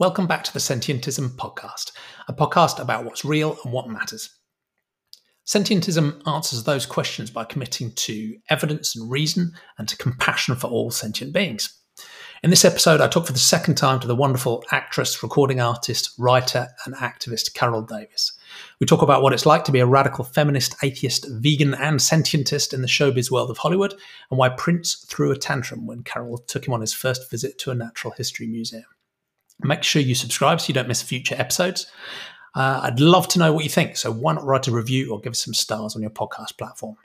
Welcome back to the Sentientism podcast, a podcast about what's real and what matters. Sentientism answers those questions by committing to evidence and reason and to compassion for all sentient beings. In this episode, I talk for the second time to the wonderful actress, recording artist, writer, and activist Carole Davis. We talk about what it's like to be a radical feminist, atheist, vegan, and sentientist in the showbiz world of Hollywood, and why Prince threw a tantrum when Carole took him on his first visit to a natural history museum. Make sure you subscribe so you don't miss future episodes. Uh, I'd love to know what you think, so why not write a review or give us some stars on your podcast platform?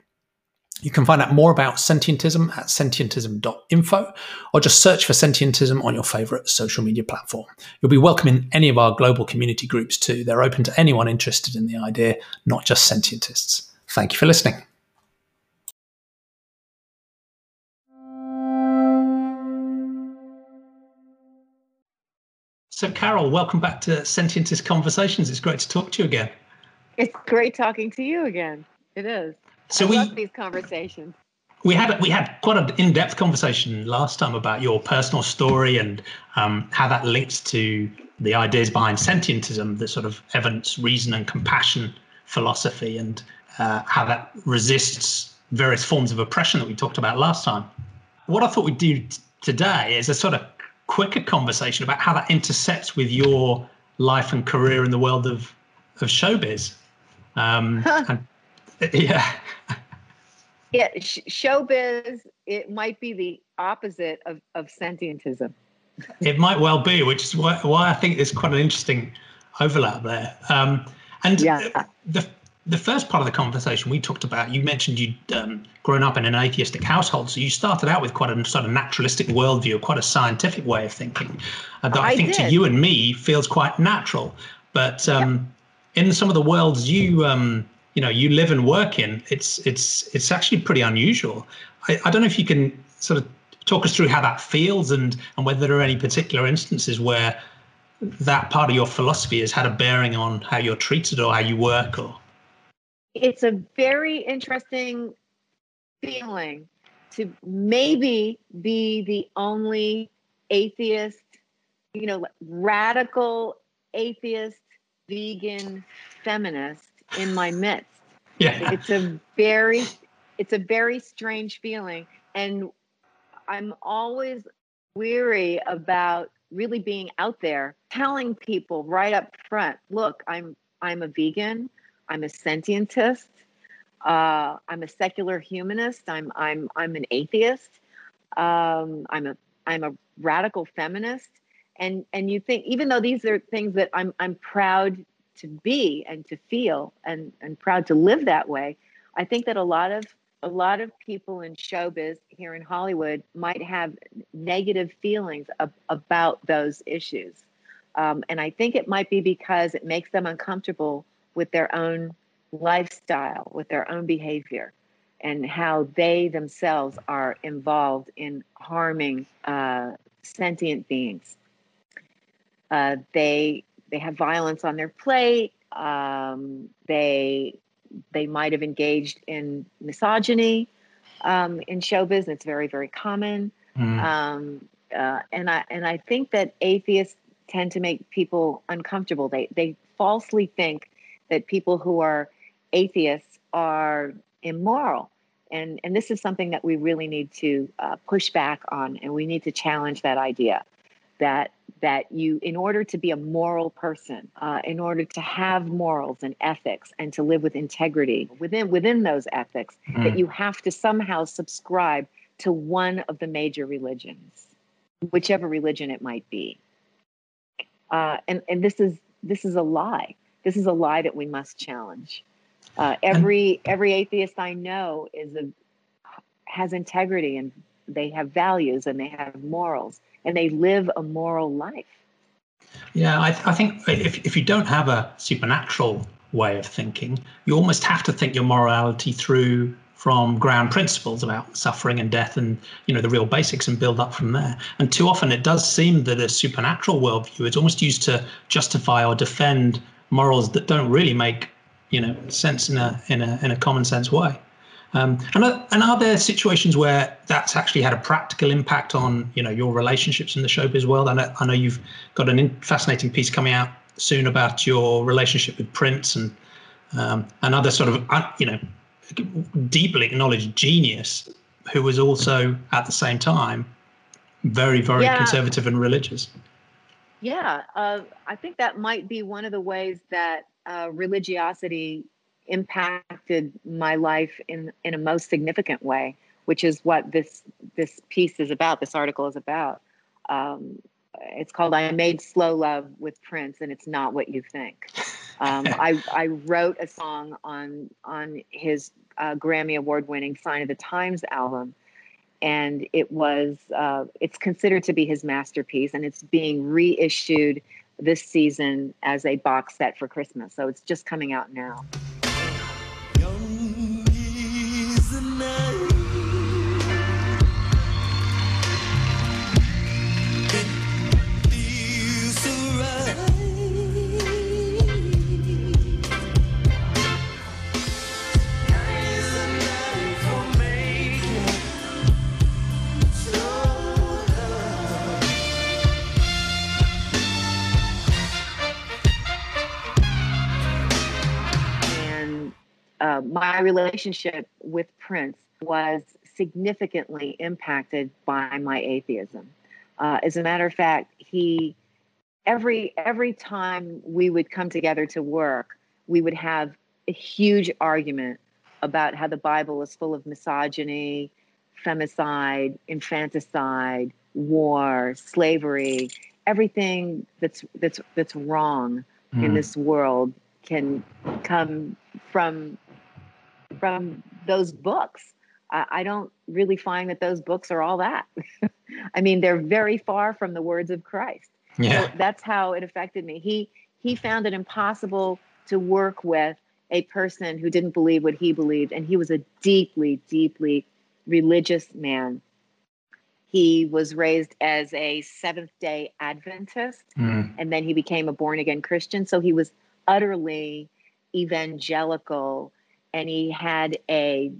You can find out more about sentientism at sentientism.info or just search for sentientism on your favorite social media platform. You'll be welcome in any of our global community groups too. They're open to anyone interested in the idea, not just sentientists. Thank you for listening. So, Carole, welcome back to Sentientist Conversations. It's great to talk to you again. It's great talking to you again. It is. So I we love these conversations. We had we had quite an in-depth conversation last time about your personal story and um, how that links to the ideas behind sentientism, the sort of evidence, reason, and compassion philosophy, and uh, how that resists various forms of oppression that we talked about last time. What I thought we'd do t- today is a sort of quicker conversation about how that intersects with your life and career in the world of of showbiz. Um, and, yeah. yeah, sh- showbiz. It might be the opposite of of sentientism. it might well be, which is why, why I think there's quite an interesting overlap there. Um, and yeah. the the first part of the conversation we talked about, you mentioned you'd um, grown up in an atheistic household, so you started out with quite a sort of naturalistic worldview, quite a scientific way of thinking, uh, that I, I think did. to you and me feels quite natural. But um, yeah. in some of the worlds you um, you know you live and work in, it's it's it's actually pretty unusual. I, I don't know if you can sort of talk us through how that feels and and whether there are any particular instances where that part of your philosophy has had a bearing on how you're treated or how you work or it's a very interesting feeling to maybe be the only atheist, you know, radical atheist, vegan, feminist in my midst. Yeah. It's a very it's a very strange feeling and I'm always weary about really being out there telling people right up front, look, I'm I'm a vegan. I'm a sentientist. Uh, I'm a secular humanist. I'm I'm I'm an atheist. Um, I'm a I'm a radical feminist. And and you think even though these are things that I'm I'm proud to be and to feel and and proud to live that way, I think that a lot of a lot of people in showbiz here in Hollywood might have negative feelings of, about those issues. Um, and I think it might be because it makes them uncomfortable with their own lifestyle, with their own behavior, and how they themselves are involved in harming uh, sentient beings. Uh, they they have violence on their plate. Um, they they might have engaged in misogyny um, in showbiz. It's very very common. Mm. Um, uh, and I and I think that atheists tend to make people uncomfortable. They they falsely think that people who are atheists are immoral. And, and this is something that we really need to uh, push back on, and we need to challenge that idea that that you, in order to be a moral person, uh, in order to have morals and ethics, and to live with integrity within within those ethics, mm. that you have to somehow subscribe to one of the major religions, whichever religion it might be. Uh, and and this is this is a lie. This is a lie that we must challenge. Uh, every every atheist I know is a has integrity and they have values and they have morals and they live a moral life. Yeah, I, th- I think if if you don't have a supernatural way of thinking, you almost have to think your morality through from ground principles about suffering and death and you know the real basics and build up from there and too often it does seem that a supernatural worldview is almost used to justify or defend morals that don't really make you know sense in a in a in a common sense way. Um, and, are, and are there situations where that's actually had a practical impact on you know your relationships in the showbiz world? I know, I know you've got an fascinating piece coming out soon about your relationship with Prince and um, another sort of uh, you know deeply acknowledged genius who was also at the same time very very yeah. conservative and religious. Yeah, uh, I think that might be one of the ways that uh, religiosity impacted my life in in a most significant way, which is what this this piece is about. This article is about. Um, it's called "I Made Slow Love with Prince," and it's not what you think. Um, I I wrote a song on on his uh, Grammy Award winning "Sign of the Times" album, and it was uh, it's considered to be his masterpiece, and it's being reissued this season as a box set for Christmas. So it's just coming out now. Uh, my relationship with Prince was significantly impacted by my atheism. Uh, as a matter of fact, he every every time we would come together to work, we would have a huge argument about how the Bible is full of misogyny, femicide, infanticide, war, slavery, everything that's that's that's wrong mm. in this world can come from from those books. I, I don't really find that those books are all that. I mean, they're very far from the words of Christ. Yeah. So that's how it affected me. He he found it impossible to work with a person who didn't believe what he believed, and he was a deeply, deeply religious man. He was raised as a Seventh Day Adventist, mm. and then he became a born again Christian. So he was utterly evangelical and he had a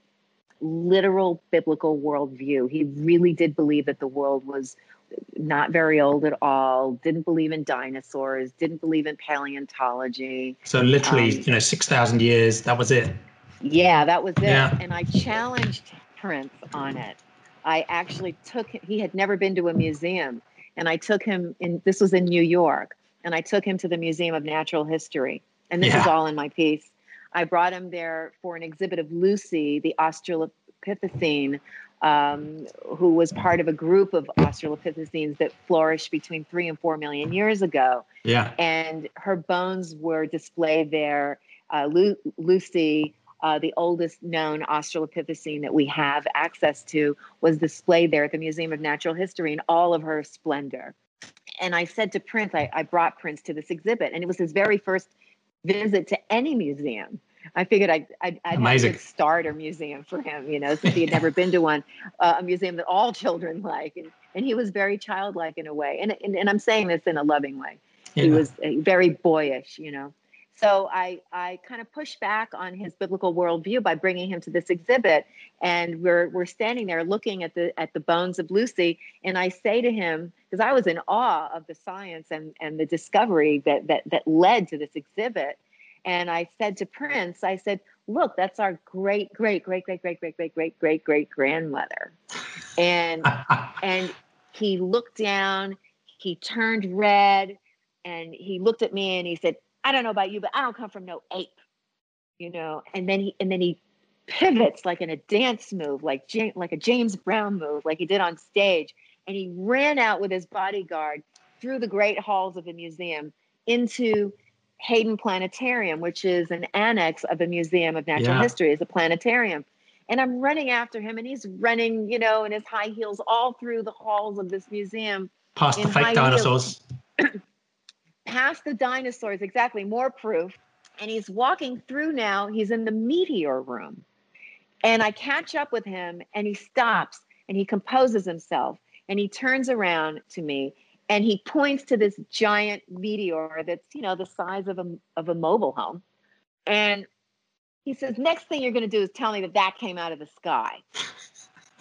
literal biblical worldview. He really did believe that the world was not very old at all, didn't believe in dinosaurs, didn't believe in paleontology. So literally, um, you know, 6,000 years, that was it. Yeah, that was it. Yeah. And I challenged Prince on it. I actually took he had never been to a museum and I took him in this was in New York and I took him to the Museum of Natural History. And this yeah. is all in my piece. I brought him there for an exhibit of Lucy, the Australopithecine, um, who was part of a group of Australopithecines that flourished between three and four million years ago. Yeah. And her bones were displayed there. Uh, Lu- Lucy, uh, the oldest known Australopithecine that we have access to, was displayed there at the Museum of Natural History in all of her splendor. And I said to Prince, I, I brought Prince to this exhibit, and it was his very first visit to any museum. I figured I'd, I'd, I'd have to start a museum for him, you know, since he had never been to one, uh, a museum that all children like. And, and he was very childlike in a way. And, and, and I'm saying this in a loving way. Yeah. He was uh, very boyish, you know. So I, I kind of pushed back on his biblical worldview by bringing him to this exhibit. And we're, we're standing there looking at the, at the bones of Lucy. And I say to him, because I was in awe of the science and, and the discovery that, that, that led to this exhibit. And I said to Prince, I said, look, that's our great, great, great, great, great, great, great, great, great, great grandmother. And and he looked down, he turned red, and he looked at me and he said, I don't know about you, but I don't come from no ape. You know, and then he and then he pivots like in a dance move, like like a James Brown move, like he did on stage, and he ran out with his bodyguard through the great halls of the museum into Hayden Planetarium, which is an annex of the Museum of Natural yeah. History, is a planetarium. And I'm running after him, and he's running, you know, in his high heels all through the halls of this museum. Past the fake dinosaurs. Past the dinosaurs, exactly. More proof. And he's walking through now. He's in the meteor room. And I catch up with him, and he stops and he composes himself and he turns around to me and he points to this giant meteor that's you know the size of a of a mobile home and He says, next thing you're going to do is tell me that that came out of the sky.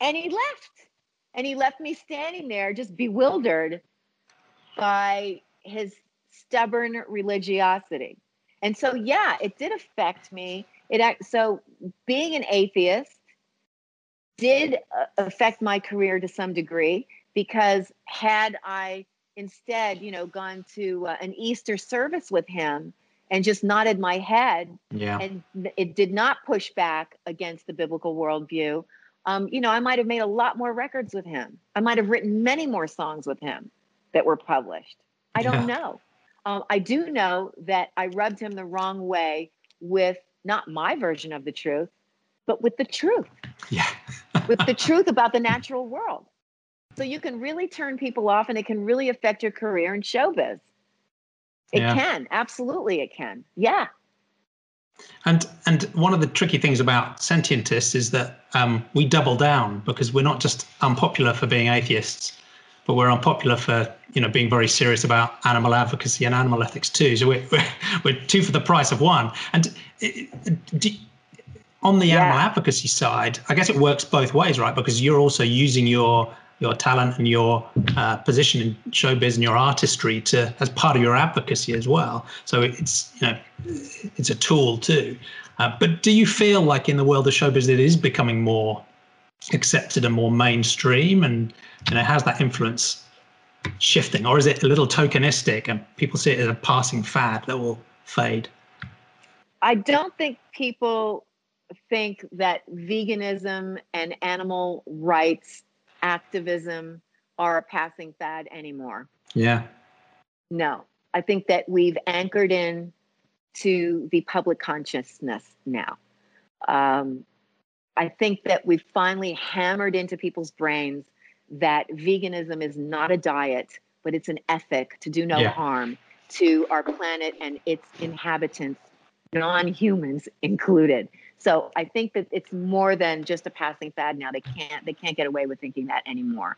and he left. And he left me standing there just bewildered by his stubborn religiosity. And so, yeah, it did affect me. It so being an atheist did uh, affect my career to some degree because had I instead, you know, gone to uh, an Easter service with him and just nodded my head, yeah. and it did not push back against the biblical worldview, um, you know, I might have made a lot more records with him. I might have written many more songs with him that were published. I don't yeah. know. Um, I do know that I rubbed him the wrong way with not my version of the truth, but with the truth. Yeah. with the truth about the natural world. So you can really turn people off and it can really affect your career in showbiz. It yeah. can. Absolutely it can. Yeah. And and one of the tricky things about sentientists is that um, we double down because we're not just unpopular for being atheists, but we're unpopular for you know being very serious about animal advocacy and animal ethics too. So we're we're, we're two for the price of one. And it, it, on the yeah. animal advocacy side, I guess it works both ways, right? Because you're also using your your talent and your uh, position in showbiz and your artistry to as part of your advocacy as well. So it's you know it's a tool too. Uh, but do you feel like in the world of showbiz it is becoming more accepted and more mainstream, and you know has that influence shifting, or is it a little tokenistic and people see it as a passing fad that will fade? I don't think people think that veganism and animal rights activism are a passing fad anymore. Yeah. No, I think that we've anchored in to the public consciousness now. Um, I think that we've finally hammered into people's brains that veganism is not a diet, but it's an ethic to do no yeah. harm to our planet and its inhabitants, non humans included. So I think that it's more than just a passing fad now. They can't they can't get away with thinking that anymore.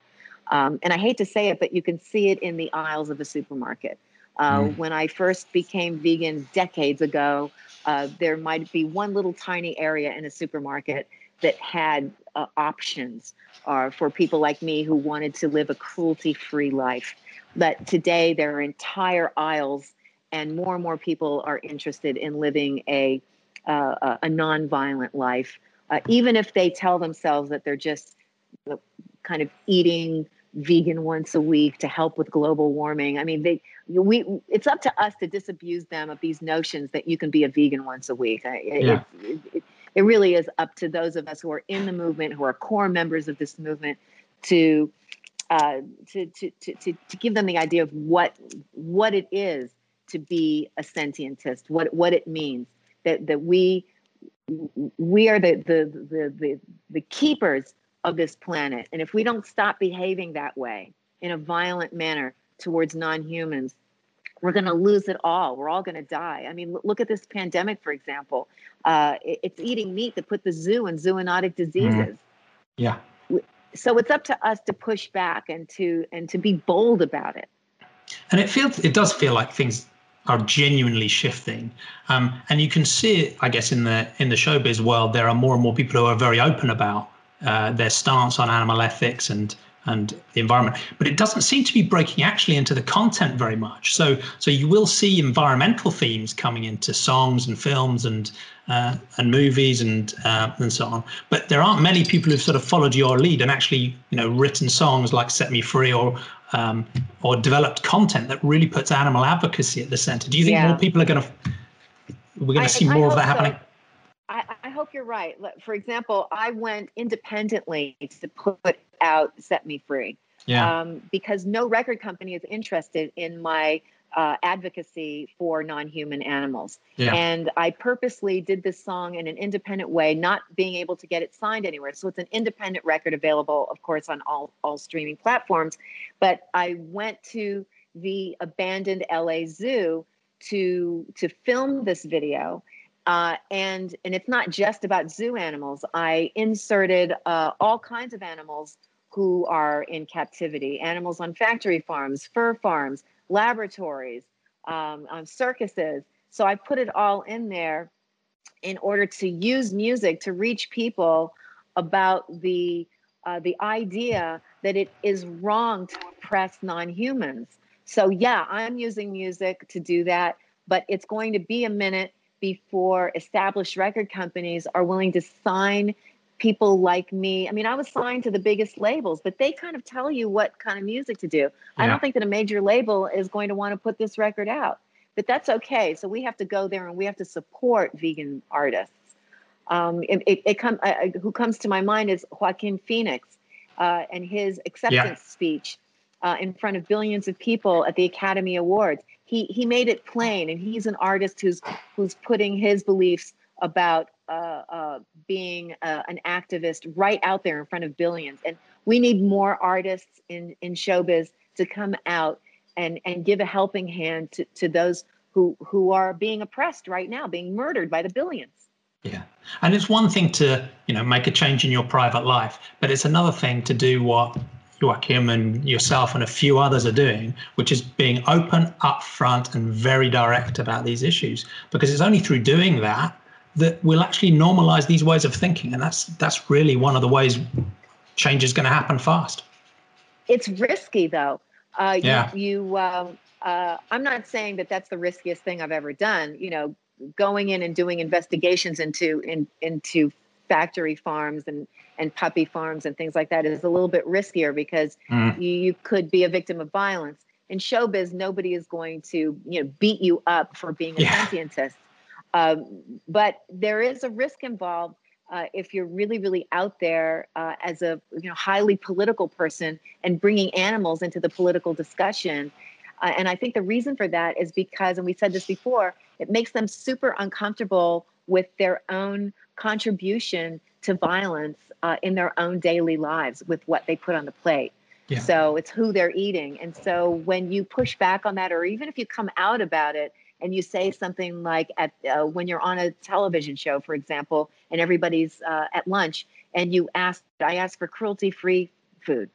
Um, and I hate to say it, but you can see it in the aisles of a supermarket. Uh, mm. When I first became vegan decades ago, uh, there might be one little tiny area in a supermarket that had uh, options uh, for people like me who wanted to live a cruelty free life. But today, there are entire aisles, and more and more people are interested in living a uh, a non-violent life, uh, even if they tell themselves that they're just kind of eating vegan once a week to help with global warming. I mean, they we it's up to us to disabuse them of these notions that you can be a vegan once a week. Yeah. It, it, it really is up to those of us who are in the movement, who are core members of this movement, to uh, to, to, to, to, to give them the idea of what what it is to be a sentientist, what what it means that that we we are the the the the, the keepers of this planet. And if we don't stop behaving that way in a violent manner towards non-humans we're going to lose it all. We're all going to die. I mean look at this pandemic for example. Uh, it, it's eating meat that put the zoo in zoonotic diseases. Mm. yeah so it's up to us to push back and to and to be bold about it. And it feels it does feel like things are genuinely shifting, um, and you can see it, I guess, in the in the showbiz world. There are more and more people who are very open about uh, their stance on animal ethics and and the environment, but it doesn't seem to be breaking actually into the content very much. So so you will see environmental themes coming into songs and films and uh, and movies and uh, and so on. But there aren't many people who've sort of followed your lead and actually you know written songs like "Set Me Free" or um, or developed content that really puts animal advocacy at the center. Do you think yeah. more people are going to we're going to see more of that happening? I, I, hope you're right. For example, I went independently to put out "Set Me Free," yeah. Um, because no record company is interested in my uh, advocacy for non-human animals. Yeah. And I purposely did this song in an independent way, not being able to get it signed anywhere. So it's an independent record available, of course, on all all streaming platforms. But I went to the abandoned LA Zoo to to film this video. Uh, and and it's not just about zoo animals. I inserted uh, all kinds of animals who are in captivity, animals on factory farms, fur farms, laboratories, um, circuses, So I put it all in there in order to use music to reach people about the uh, the idea that it is wrong to oppress non-humans. So yeah, I'm using music to do that, but it's going to be a minute before established record companies are willing to sign people like me. I mean, I was signed to the biggest labels, but they kind of tell you what kind of music to do. Yeah. I don't think that a major label is going to want to put this record out, but that's okay. So we have to go there and we have to support vegan artists. Um, it, it, it come, uh, who comes to my mind is Joaquin Phoenix uh, and his acceptance yeah. speech uh, in front of billions of people at the Academy Awards. He he made it plain, and he's an artist who's who's putting his beliefs about uh, uh, being uh, an activist right out there in front of billions. And we need more artists in, in showbiz to come out and, and give a helping hand to, to those who, who are being oppressed right now, being murdered by the billions. Yeah. And it's one thing to, you know, make a change in your private life, but it's another thing to do what Joaquin and yourself and a few others are doing, which is being open, upfront, and very direct about these issues. Because it's only through doing that that will actually normalize these ways of thinking. And that's that's really one of the ways change is going to happen fast. It's risky though. Uh, yeah. You, you um, uh, I'm not saying that that's the riskiest thing I've ever done. You know, going in and doing investigations into in, into factory farms and and puppy farms and things like that is a little bit riskier because mm. you, you could be a victim of violence. In showbiz, nobody is going to you know beat you up for being a yeah. sentientist. Um, but there is a risk involved uh, if you're really, really out there uh, as a you know highly political person and bringing animals into the political discussion. Uh, and I think the reason for that is because, and we said this before, it makes them super uncomfortable with their own contribution to violence uh, in their own daily lives with what they put on the plate. Yeah. So it's who they're eating. And so when you push back on that, or even if you come out about it, and you say something like at uh, when you're on a television show for example and everybody's uh, at lunch and you ask i ask for cruelty free food.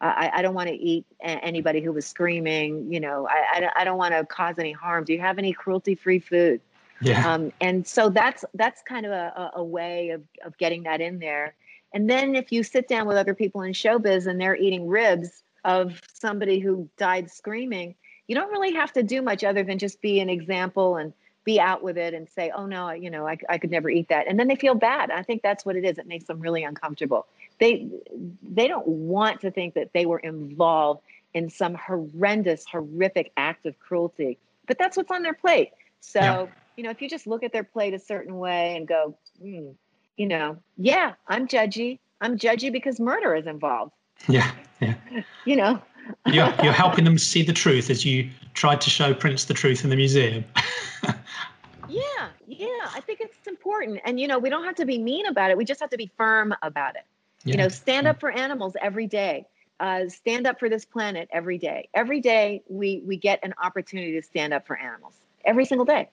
I, I, don't want to eat anybody who was screaming you know i, I, don't want to cause any harm. Do you have any cruelty free food? Yeah. Um, and so that's that's kind of a, a way of, of getting that in there. And then if you sit down with other people in showbiz and they're eating ribs of somebody who died screaming you don't really have to do much other than just be an example and be out with it and say, oh no, you know, I, I could never eat that. And then they feel bad. I think that's what it is. It makes them really uncomfortable. They they don't want to think that they were involved in some horrendous, horrific act of cruelty. But that's what's on their plate. So, yeah. you know, if you just look at their plate a certain way and go, hmm, you know, yeah, I'm judgy. I'm judgy because murder is involved. Yeah. Yeah. you know, you're, you're helping them see the truth as you tried to show Prince the truth in the museum. yeah, yeah, I think it's important. And, you know, we don't have to be mean about it. We just have to be firm about it. Yeah. You know, stand up for animals every day. Uh, stand up for this planet every day. Every day we we get an opportunity to stand up for animals. Every single day.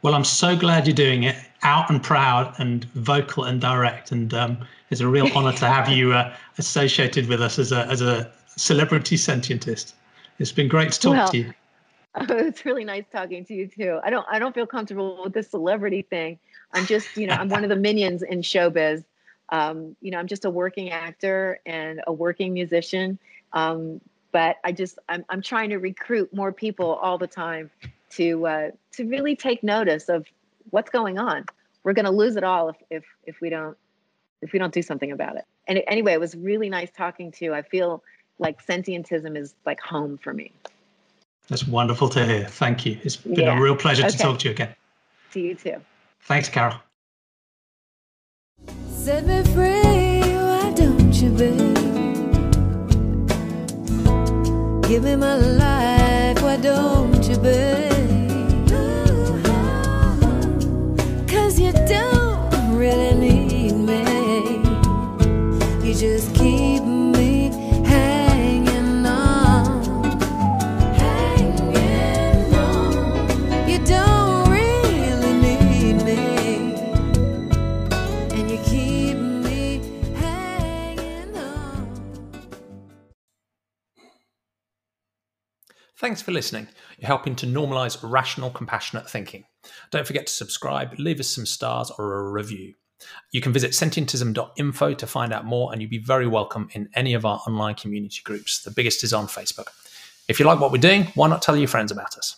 Well, I'm so glad you're doing it, out and proud, and vocal and direct. And um, it's a real honor to have you uh, associated with us as a as a celebrity sentientist. It's been great to talk well, to you. it's really nice talking to you too. I don't I don't feel comfortable with this celebrity thing. I'm just, you know, I'm one of the minions in showbiz. Um, you know, I'm just a working actor and a working musician. Um, but I just I'm I'm trying to recruit more people all the time to uh, to really take notice of what's going on. We're going to lose it all if if if we don't if we don't do something about it. And anyway, it was really nice talking to you. I feel like sentientism is like home for me. That's wonderful to hear. Thank you. It's been yeah. a real pleasure okay. to talk to you again. To you too. Thanks, Carole. Set me free, why don't you, babe? Give me my life, why don't you, babe? Cause you don't really need me. You just keep Thanks for listening. You're helping to normalize rational, compassionate thinking. Don't forget to subscribe, leave us some stars or a review. You can visit sentientism.info to find out more, and you'd be very welcome in any of our online community groups. The biggest is on Facebook. If you like what we're doing, why not tell your friends about us?